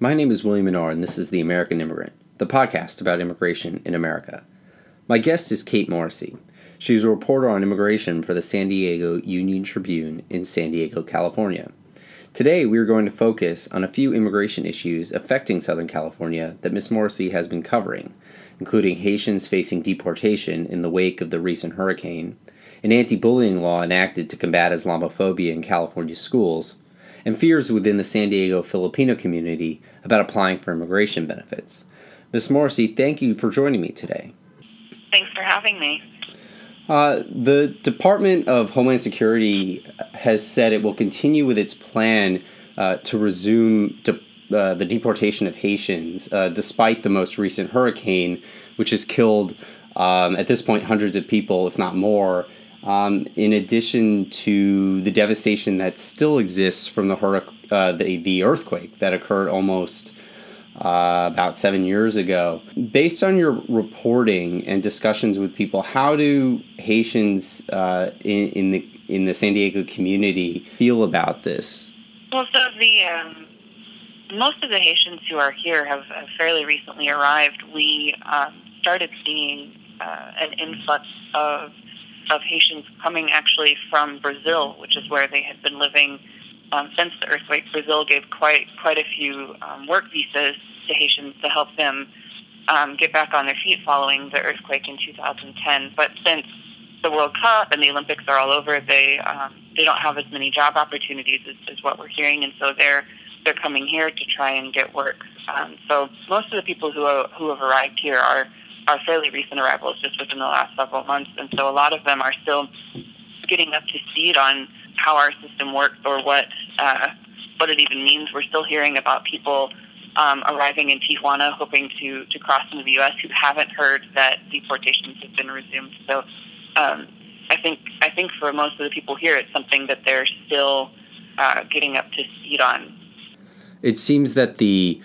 My name is William Menard, and this is The American Immigrant, the podcast about immigration in America. My guest is Kate Morrissey. She's a reporter on immigration for the San Diego Union Tribune in San Diego, California. Today, we are going to focus on a few immigration issues affecting Southern California that Ms. Morrissey has been covering, including Haitians facing deportation in the wake of the recent hurricane, an anti bullying law enacted to combat Islamophobia in California schools, and fears within the San Diego Filipino community about applying for immigration benefits. Ms. Morrissey, thank you for joining me today. Thanks for having me. Uh, the Department of Homeland Security has said it will continue with its plan uh, to resume de- uh, the deportation of Haitians, uh, despite the most recent hurricane, which has killed, um, at this point, hundreds of people, if not more, um, in addition to the devastation that still exists from the, uh, the, the earthquake that occurred almost uh, about seven years ago. Based on your reporting and discussions with people, how do Haitians uh, in, in, the in the San Diego community feel about this? Well, so the um, most of the Haitians who are here have, have fairly recently arrived. We um, started seeing uh, an influx of of Haitians coming actually from Brazil, which is where they had been living um, since the earthquake. Brazil gave quite quite a few um, work visas to Haitians to help them um, get back on their feet following the earthquake in 2010. But since the World Cup and the Olympics are all over, they um, they don't have as many job opportunities as, as what we're hearing, and so they're they're coming here to try and get work. Um, so most of the people who are, who have arrived here are are fairly recent arrivals, just within the last several months, and so a lot of them are still getting up to speed on how our system works or what uh, what it even means. We're still hearing about people um, arriving in Tijuana hoping to to cross into the U.S. who haven't heard that deportations have been resumed. So um, I think I think for most of the people here, it's something that they're still uh, getting up to speed on. It seems that the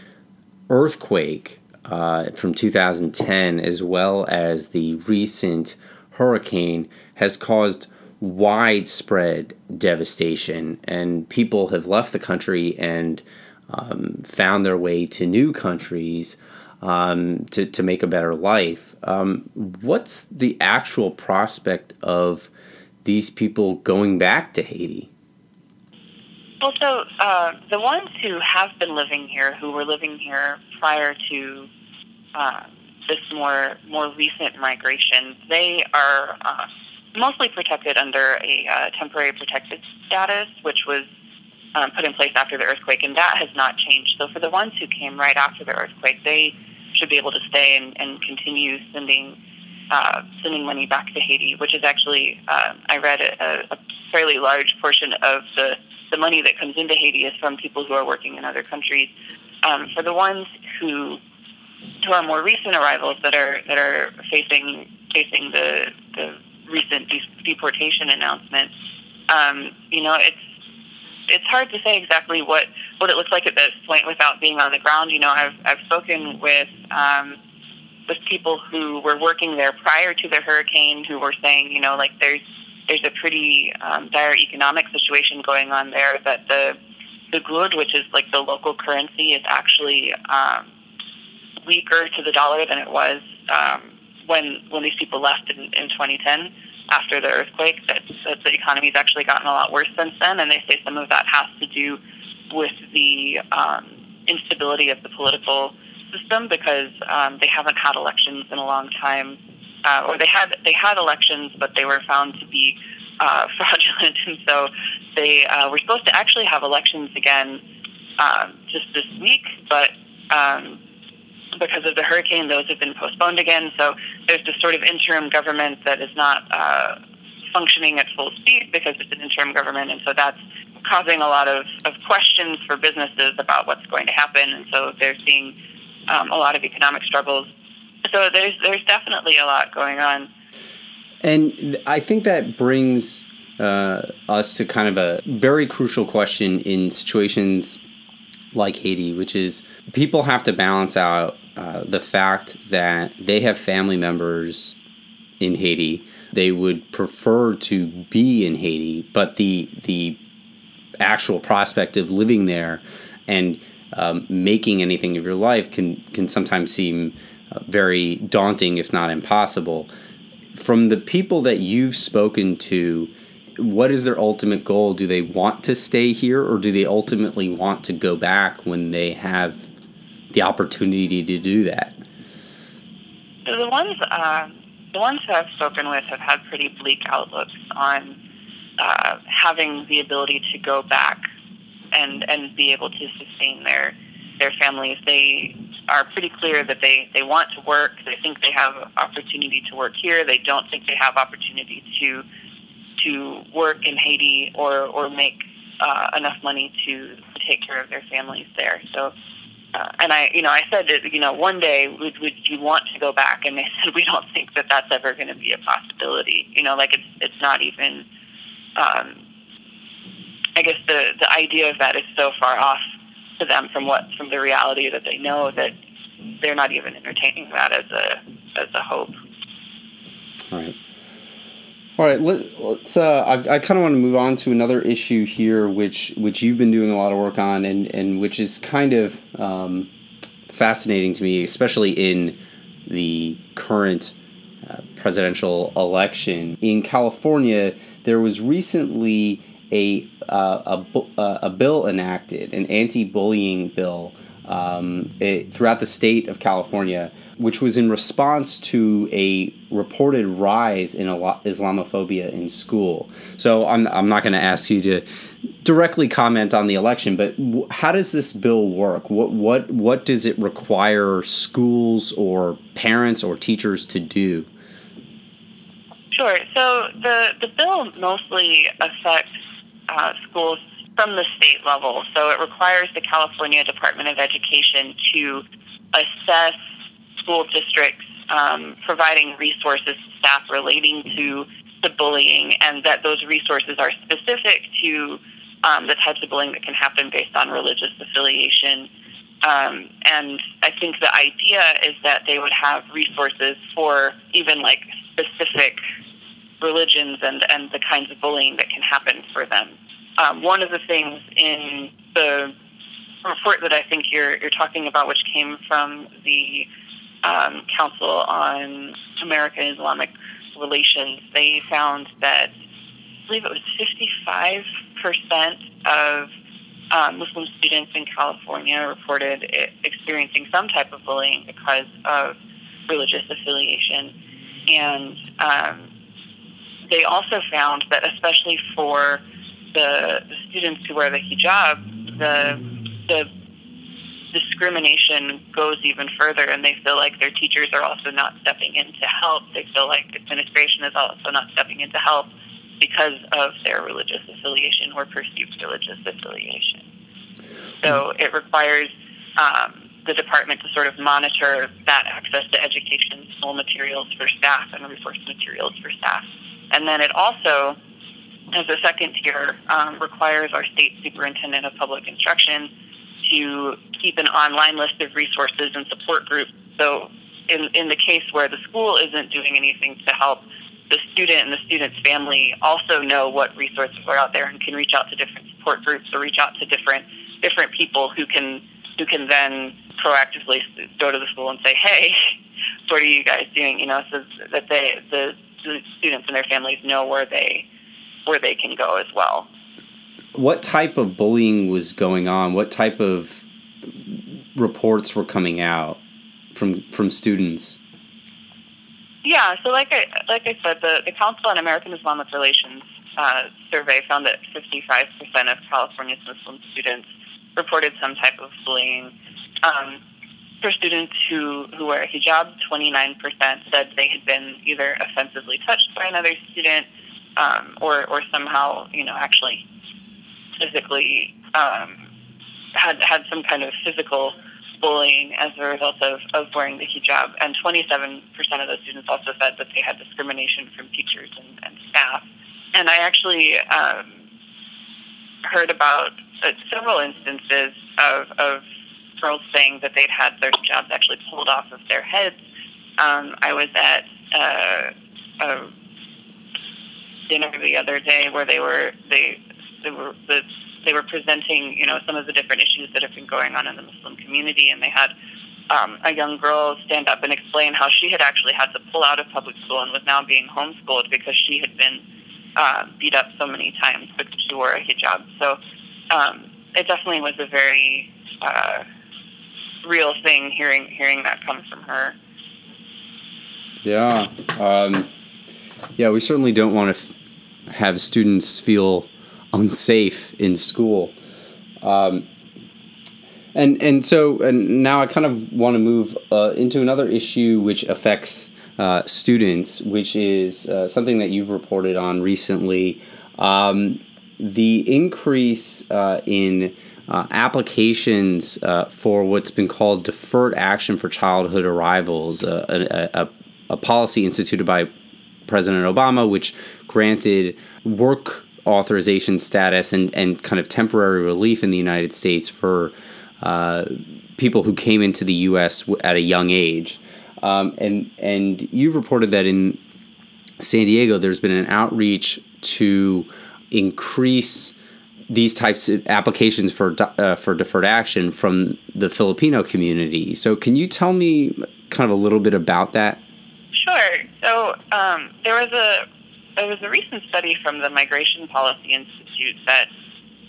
earthquake uh, from 2010, as well as the recent hurricane, has caused widespread devastation, and people have left the country and um, found their way to new countries um, to, to make a better life. Um, what's the actual prospect of these people going back to Haiti? Well, so uh, the ones who have been living here, who were living here prior to uh, this more more recent migration, they are uh, mostly protected under a uh, temporary protected status, which was um, put in place after the earthquake, and that has not changed. So for the ones who came right after the earthquake, they should be able to stay and, and continue sending uh, sending money back to Haiti, which is actually uh, I read a, a fairly large portion of the the money that comes into Haiti is from people who are working in other countries. Um, for the ones who who are more recent arrivals that are that are facing facing the the recent de- deportation announcement, um, you know, it's it's hard to say exactly what what it looks like at this point without being on the ground. You know, I've I've spoken with um, with people who were working there prior to the hurricane who were saying, you know, like there's there's a pretty um, dire economic situation going on there. That the the gourde, which is like the local currency, is actually um, weaker to the dollar than it was um, when when these people left in, in 2010 after the earthquake. That, that the economy's actually gotten a lot worse since then, and they say some of that has to do with the um, instability of the political system because um, they haven't had elections in a long time uh, or they had they had elections, but they were found to be uh, fraudulent, and so they uh, were supposed to actually have elections again um, just this week, but um, because of the hurricane, those have been postponed again. So there's this sort of interim government that is not uh, functioning at full speed because it's an interim government, and so that's causing a lot of, of questions for businesses about what's going to happen, and so they're seeing um, a lot of economic struggles so there's there's definitely a lot going on. And I think that brings uh, us to kind of a very crucial question in situations like Haiti, which is people have to balance out uh, the fact that they have family members in Haiti. They would prefer to be in Haiti, but the the actual prospect of living there and um, making anything of your life can can sometimes seem very daunting, if not impossible. From the people that you've spoken to, what is their ultimate goal? Do they want to stay here, or do they ultimately want to go back when they have the opportunity to do that? So the ones uh, the ones I've spoken with have had pretty bleak outlooks on uh, having the ability to go back and and be able to sustain their their families. They are pretty clear that they, they want to work. They think they have opportunity to work here. They don't think they have opportunity to to work in Haiti or or make uh, enough money to, take care of their families there. So. Uh, and I, you know, I said that, you know, one day would would you want to go back? And they said we don't think that that's ever going to be a possibility. You know, like it's it's not even. Um, I guess the the idea of that is so far off to them from what from the reality that they know that they're not even entertaining that as a as a hope. All right. All right, let, us Uh, I, I kind of want to move on to another issue here, which which you've been doing a lot of work on, and and which is kind of um, fascinating to me, especially in the current uh, presidential election in California. There was recently a uh, a, uh, a bill enacted, an anti-bullying bill, um, it, throughout the state of California, which was in response to a reported rise in Islamophobia in school. So I'm, I'm not going to ask you to directly comment on the election, but w- how does this bill work? What what what does it require schools or parents or teachers to do? Sure. So the the bill mostly affects uh, schools from the state level. So it requires the California Department of Education to assess school districts um, providing resources to staff relating to the bullying, and that those resources are specific to um, the types of bullying that can happen based on religious affiliation. Um, and I think the idea is that they would have resources for even like specific religions and, and the kinds of bullying that can happen for them. Um, one of the things in the report that I think you're, you're talking about, which came from the um, Council on American Islamic Relations, they found that I believe it was 55% of um, Muslim students in California reported experiencing some type of bullying because of religious affiliation. And um, they also found that, especially for the, the students who wear the hijab, the the discrimination goes even further, and they feel like their teachers are also not stepping in to help. They feel like administration is also not stepping in to help because of their religious affiliation or perceived religious affiliation. So it requires um, the department to sort of monitor that access to education, school materials for staff, and resource materials for staff. And then it also, as a second tier, um, requires our state superintendent of public instruction to keep an online list of resources and support groups. So, in, in the case where the school isn't doing anything to help, the student and the student's family also know what resources are out there and can reach out to different support groups or reach out to different different people who can who can then proactively go to the school and say, "Hey, what are you guys doing?" You know, so that they the students and their families know where they where they can go as well. What type of bullying was going on? What type of reports were coming out from from students? Yeah, so like I like I said, the, the Council on American Islamic Relations uh, survey found that 55% of California's Muslim students reported some type of bullying. Um, for students who, who wear a hijab, 29% said they had been either offensively touched by another student um, or, or somehow, you know, actually physically um, had, had some kind of physical bullying as a result of, of wearing the hijab. And 27% of those students also said that they had discrimination from teachers and, and staff. And I actually um, heard about uh, several instances of, of girls saying that they'd had their hijabs actually pulled off of their heads. Um, I was at uh, a dinner the other day where they were they they were the they were presenting, you know, some of the different issues that have been going on in the Muslim community, and they had um, a young girl stand up and explain how she had actually had to pull out of public school and was now being homeschooled because she had been uh, beat up so many times because she wore a hijab. So um, it definitely was a very uh, real thing hearing hearing that come from her. Yeah, um, yeah, we certainly don't want to f- have students feel unsafe in school. Um, and and so and now I kind of want to move uh, into another issue which affects uh, students, which is uh, something that you've reported on recently. Um, the increase uh, in uh, applications uh, for what's been called deferred action for childhood arrivals, a, a, a policy instituted by President Obama, which granted work authorization status and, and kind of temporary relief in the United States for uh, people who came into the U.S. at a young age. Um, and and you've reported that in San Diego, there's been an outreach to increase these types of applications for uh, for deferred action from the Filipino community. So, can you tell me kind of a little bit about that? Sure. So, um, there was a there was a recent study from the Migration Policy Institute that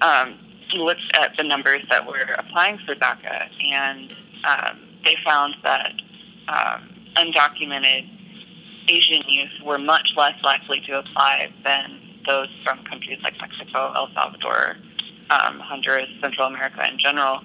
um, looked at the numbers that were applying for DACA, and um, they found that um, undocumented Asian youth were much less likely to apply than those from countries like Mexico, El Salvador, um, Honduras, Central America in general.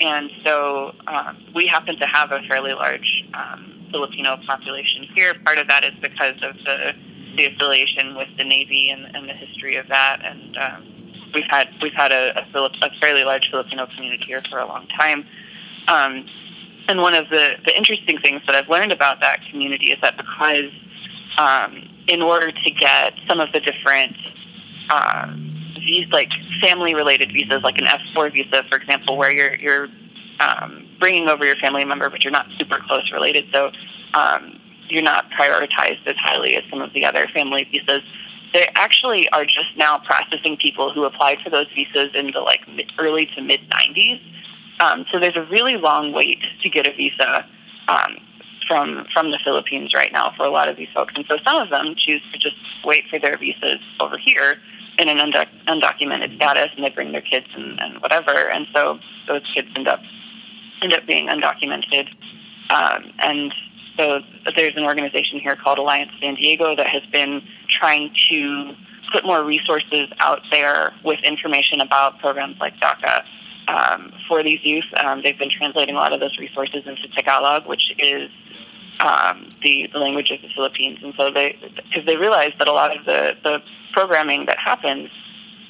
And so um, we happen to have a fairly large um, Filipino population here. Part of that is because of the, the affiliation with the Navy and, and the history of that. And um, we've had we've had a, a, a, fairly large Filipino community here for a long time. Um, and one of the, the interesting things that I've learned about that community is that because um, in order to get some of the different these like family related visas, like an F4 visa, for example, where you're you're um, bringing over your family member, but you're not super close related, so um, you're not prioritized as highly as some of the other family visas. They actually are just now processing people who applied for those visas in the like mid, early to mid 90s. Um, so there's a really long wait to get a visa um, from from the Philippines right now for a lot of these folks, and so some of them choose to just wait for their visas over here in an undoc- undocumented status, and they bring their kids and, and whatever, and so those kids end up end up being undocumented, um, and so there's an organization here called Alliance San Diego that has been trying to put more resources out there with information about programs like DACA um, for these youth. Um, they've been translating a lot of those resources into Tagalog, which is um, the, the language of the Philippines. And so they, because they realize that a lot of the, the programming that happens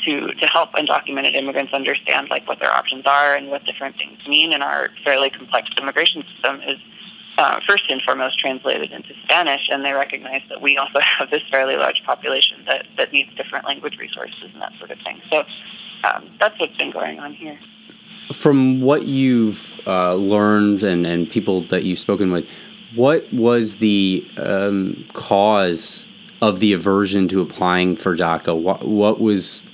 to, to help undocumented immigrants understand like what their options are and what different things mean in our fairly complex immigration system is uh, first and foremost translated into Spanish, and they recognize that we also have this fairly large population that, that needs different language resources and that sort of thing. So um, that's what's been going on here. From what you've uh, learned and, and people that you've spoken with, what was the um, cause of the aversion to applying for DACA? What, what was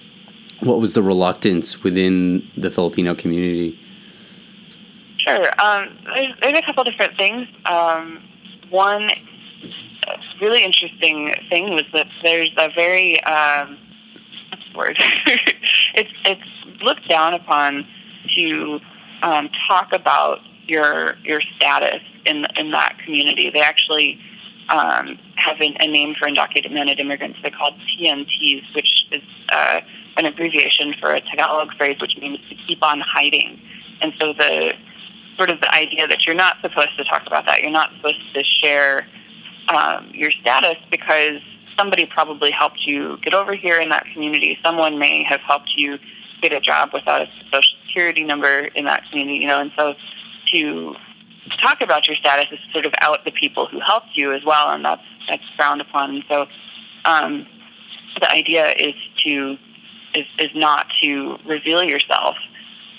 what was the reluctance within the Filipino community? Sure. Um, there's, there's, a couple different things. Um, one really interesting thing was that there's a very um, word? it's it's looked down upon to um, talk about your your status in in that community. They actually um, have a, a, name for undocumented immigrants. They're called which is uh, an abbreviation for a Tagalog phrase, which means to keep on hiding. And so the sort of the idea that you're not supposed to talk about that, you're not supposed to share um, your status because somebody probably helped you get over here in that community. Someone may have helped you get a job without a social security number in that community, you know, and so to talk about your status is to sort of out the people who helped you as well, and that's that's frowned upon. And so um, the idea is to is, is not to reveal yourself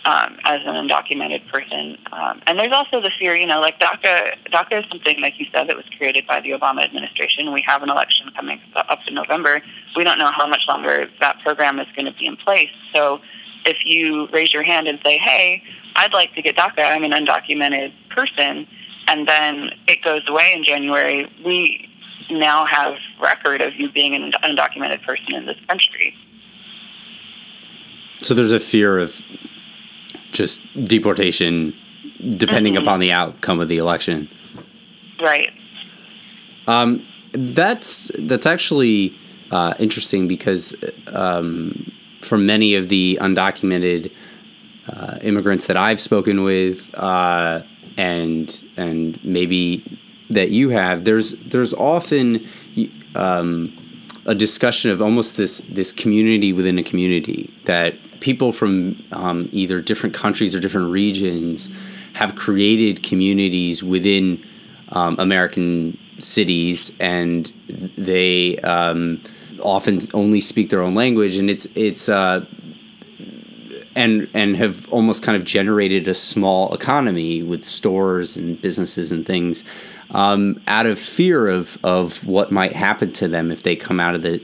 um, as an undocumented person. Um, and there's also the fear, you know, like DACA, DACA is something, like you said, that was created by the Obama administration. We have an election coming up in November. We don't know how much longer that program is going to be in place. So if you raise your hand and say, "Hey, I'd like to get DACA. I'm an undocumented person," and then it goes away in January, we now have record of you being an undocumented person in this country. So there's a fear of just deportation depending mm-hmm. upon the outcome of the election. Right. Um, that's that's actually uh, interesting because um, for many of the undocumented uh, immigrants that I've spoken with, uh, and and maybe that you have, there's there's often um, a discussion of almost this this community within a community that people from um, either different countries or different regions have created communities within um, American cities, and they um, often only speak their own language, and it's it's uh, and and have almost kind of generated a small economy with stores and businesses and things um, out of fear of of what might happen to them if they come out of the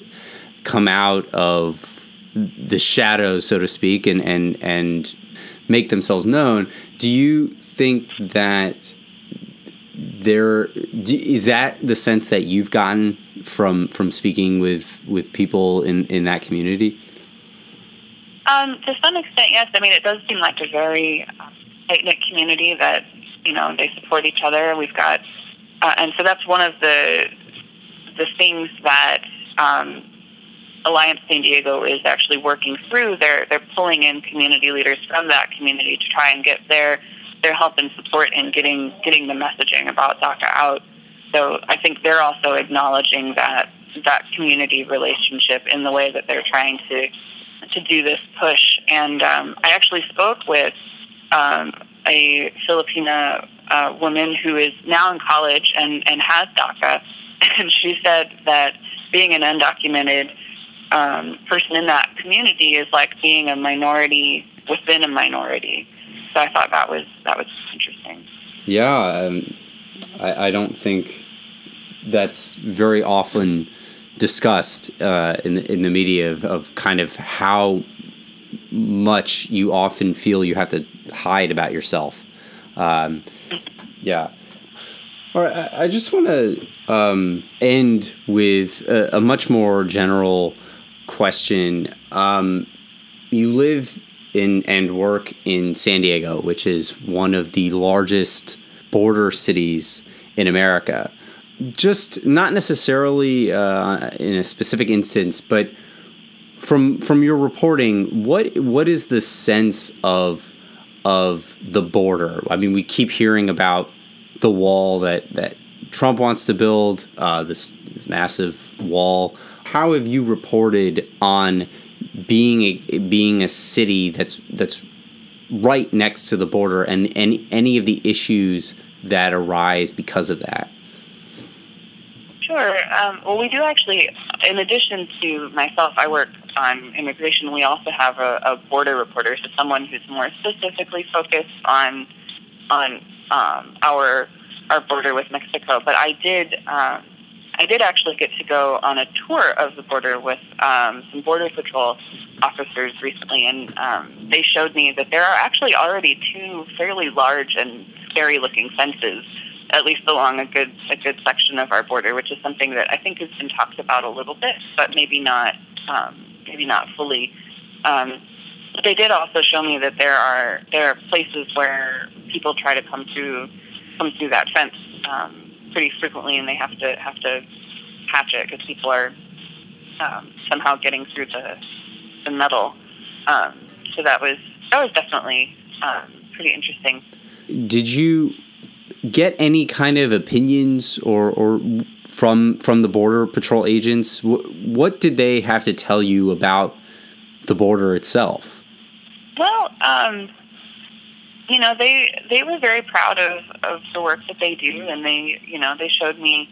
come out of the shadows, so to speak, and and and make themselves known. Do you think that there is that the sense that you've gotten from from speaking with with people in in that community? Um, to some extent, yes. I mean, it does seem like a very um, tight knit community that you know they support each other. We've got, uh, and so that's one of the the things that um, Alliance San Diego is actually working through. They're they're pulling in community leaders from that community to try and get their their help and support in getting getting the messaging about DACA out. So I think they're also acknowledging that that community relationship in the way that they're trying to to do this push. And um, I actually spoke with um, a Filipina uh, woman who is now in college and, and has DACA, and she said that being an undocumented um, person in that community is like being a minority within a minority so I thought that was that was interesting. Yeah, um, I, I don't think that's very often discussed uh, in the, in the media of, of kind of how much you often feel you have to hide about yourself. Um, yeah. All right, I, I just want to um, end with a, a, much more general question. Um, you live in and work in San Diego, which is one of the largest border cities in America. Just not necessarily uh, in a specific instance, but from from your reporting, what what is the sense of of the border? I mean, we keep hearing about the wall that that Trump wants to build, uh, this, this massive wall. How have you reported on being a being a city that's that's right next to the border and any any of the issues that arise because of that. Sure. Um, well, we do actually, in addition to myself, I work on immigration. We also have a, a border reporter, so someone who's more specifically focused on on um, our our border with Mexico. But I did um, I did actually get to go on a tour of the border with um, some border patrol officers recently, and um, they showed me that there are actually already two fairly large and scary-looking fences, at least along a good a good section of our border, which is something that I think has been talked about a little bit, but maybe not um, maybe not fully. Um, but they did also show me that there are there are places where people try to come through come through that fence. Um, pretty frequently, and they have to have to patch it because people are um, somehow getting through the the metal. Um, so that was that was definitely um, pretty interesting. Did you get any kind of opinions or or from from the border patrol agents? What, did they have to tell you about the border itself? Well, um, you know, they they were very proud of of the work that they do, and they you know they showed me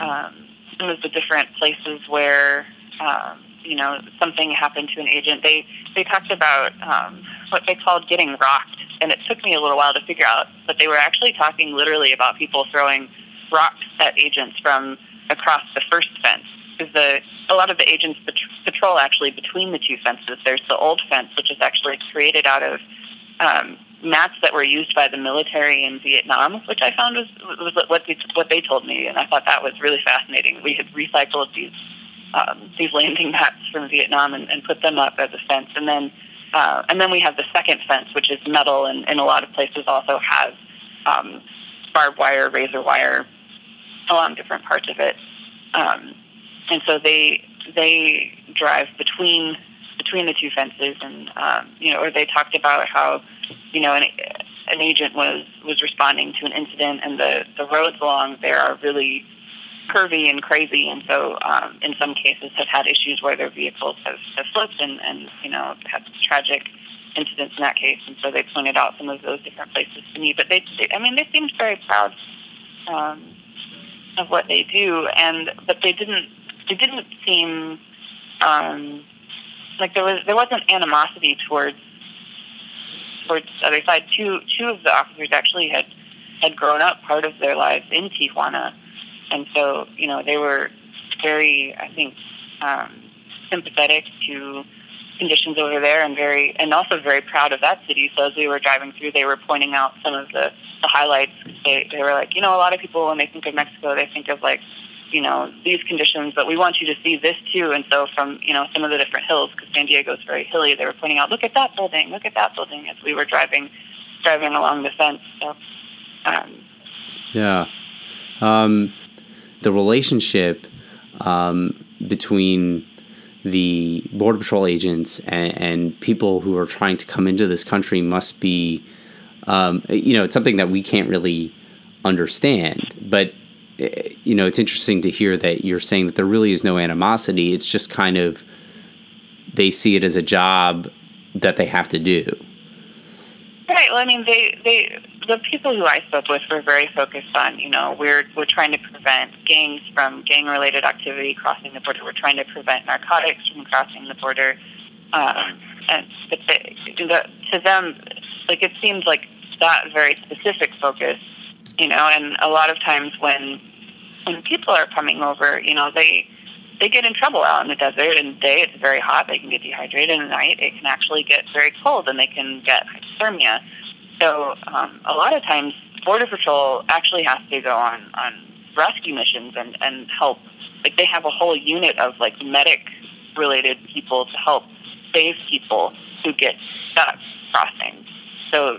um, some of the different places where um, you know something happened to an agent. They they talked about um, what they called getting rocked, and it took me a little while to figure out, but they were actually talking literally about people throwing rocks at agents from across the first fence because the a lot of the agents patrol actually between the two fences. There's the old fence, which is actually created out of um, mats that were used by the military in Vietnam, which I found was was what they, what they told me, and I thought that was really fascinating. We had recycled these um, these landing mats from Vietnam and, and put them up as a fence, and then uh, and then we have the second fence, which is metal, and in a lot of places also has um, barbed wire, razor wire along different parts of it, um, and so they they drive between between the two fences, and um, you know, or they talked about how you know, an, an agent was was responding to an incident, and the the roads along there are really curvy and crazy, and so um, in some cases have had issues where their vehicles have, have slipped and and you know had tragic incidents in that case, and so they pointed out some of those different places to me. But they, they I mean, they seemed very proud um, of what they do, and but they didn't they didn't seem um, like there was there wasn't animosity towards towards the other side. Two two of the officers actually had had grown up part of their lives in Tijuana, and so you know they were very, I think, um, sympathetic to conditions over there, and very and also very proud of that city. So as we were driving through, they were pointing out some of the the highlights. They they were like, you know, a lot of people when they think of Mexico, they think of like you know these conditions, but we want you to see this too. And so from you know some of the different hills, because San Diego is very hilly, they were pointing out, look at that building, look at that building, as we were driving driving along the fence. So, um, yeah, um, the relationship um, between the border patrol agents and, and, people who are trying to come into this country must be, um, you know, it's something that we can't really understand, but you know, it's interesting to hear that you're saying that there really is no animosity. It's just kind of they see it as a job that they have to do. Right. Well, I mean, they they the people who I spoke with were very focused on, you know, we're we're trying to prevent gangs from gang related activity crossing the border. We're trying to prevent narcotics from crossing the border. Um, and but they, the, to them, like it seems like that very specific focus, you know, and a lot of times when when people are coming over, you know, they they get in trouble out in the desert. In the day, it's very hot; they can get dehydrated. The night, it can actually get very cold, and they can get hypothermia. So, um, a lot of times, Border Patrol actually has to go on on rescue missions and and help. Like they have a whole unit of like medic related people to help save people who get stuck crossing. So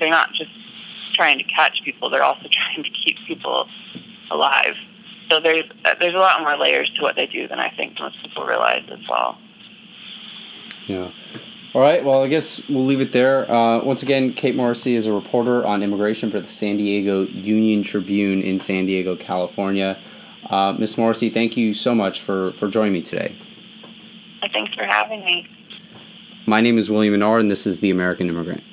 they're not just trying to catch people; they're also trying to keep people alive. So there's there's a lot more layers to what they do than I think most people realize as well. Yeah. All right. Well, I guess we'll leave it there. Uh, once again, Kate Morrissey is a reporter on immigration for the San Diego Union Tribune in San Diego, California. Uh, Miss Morrissey, thank you so much for, for joining me today. Thanks for having me. My name is William Menard, and this is The American Immigrant.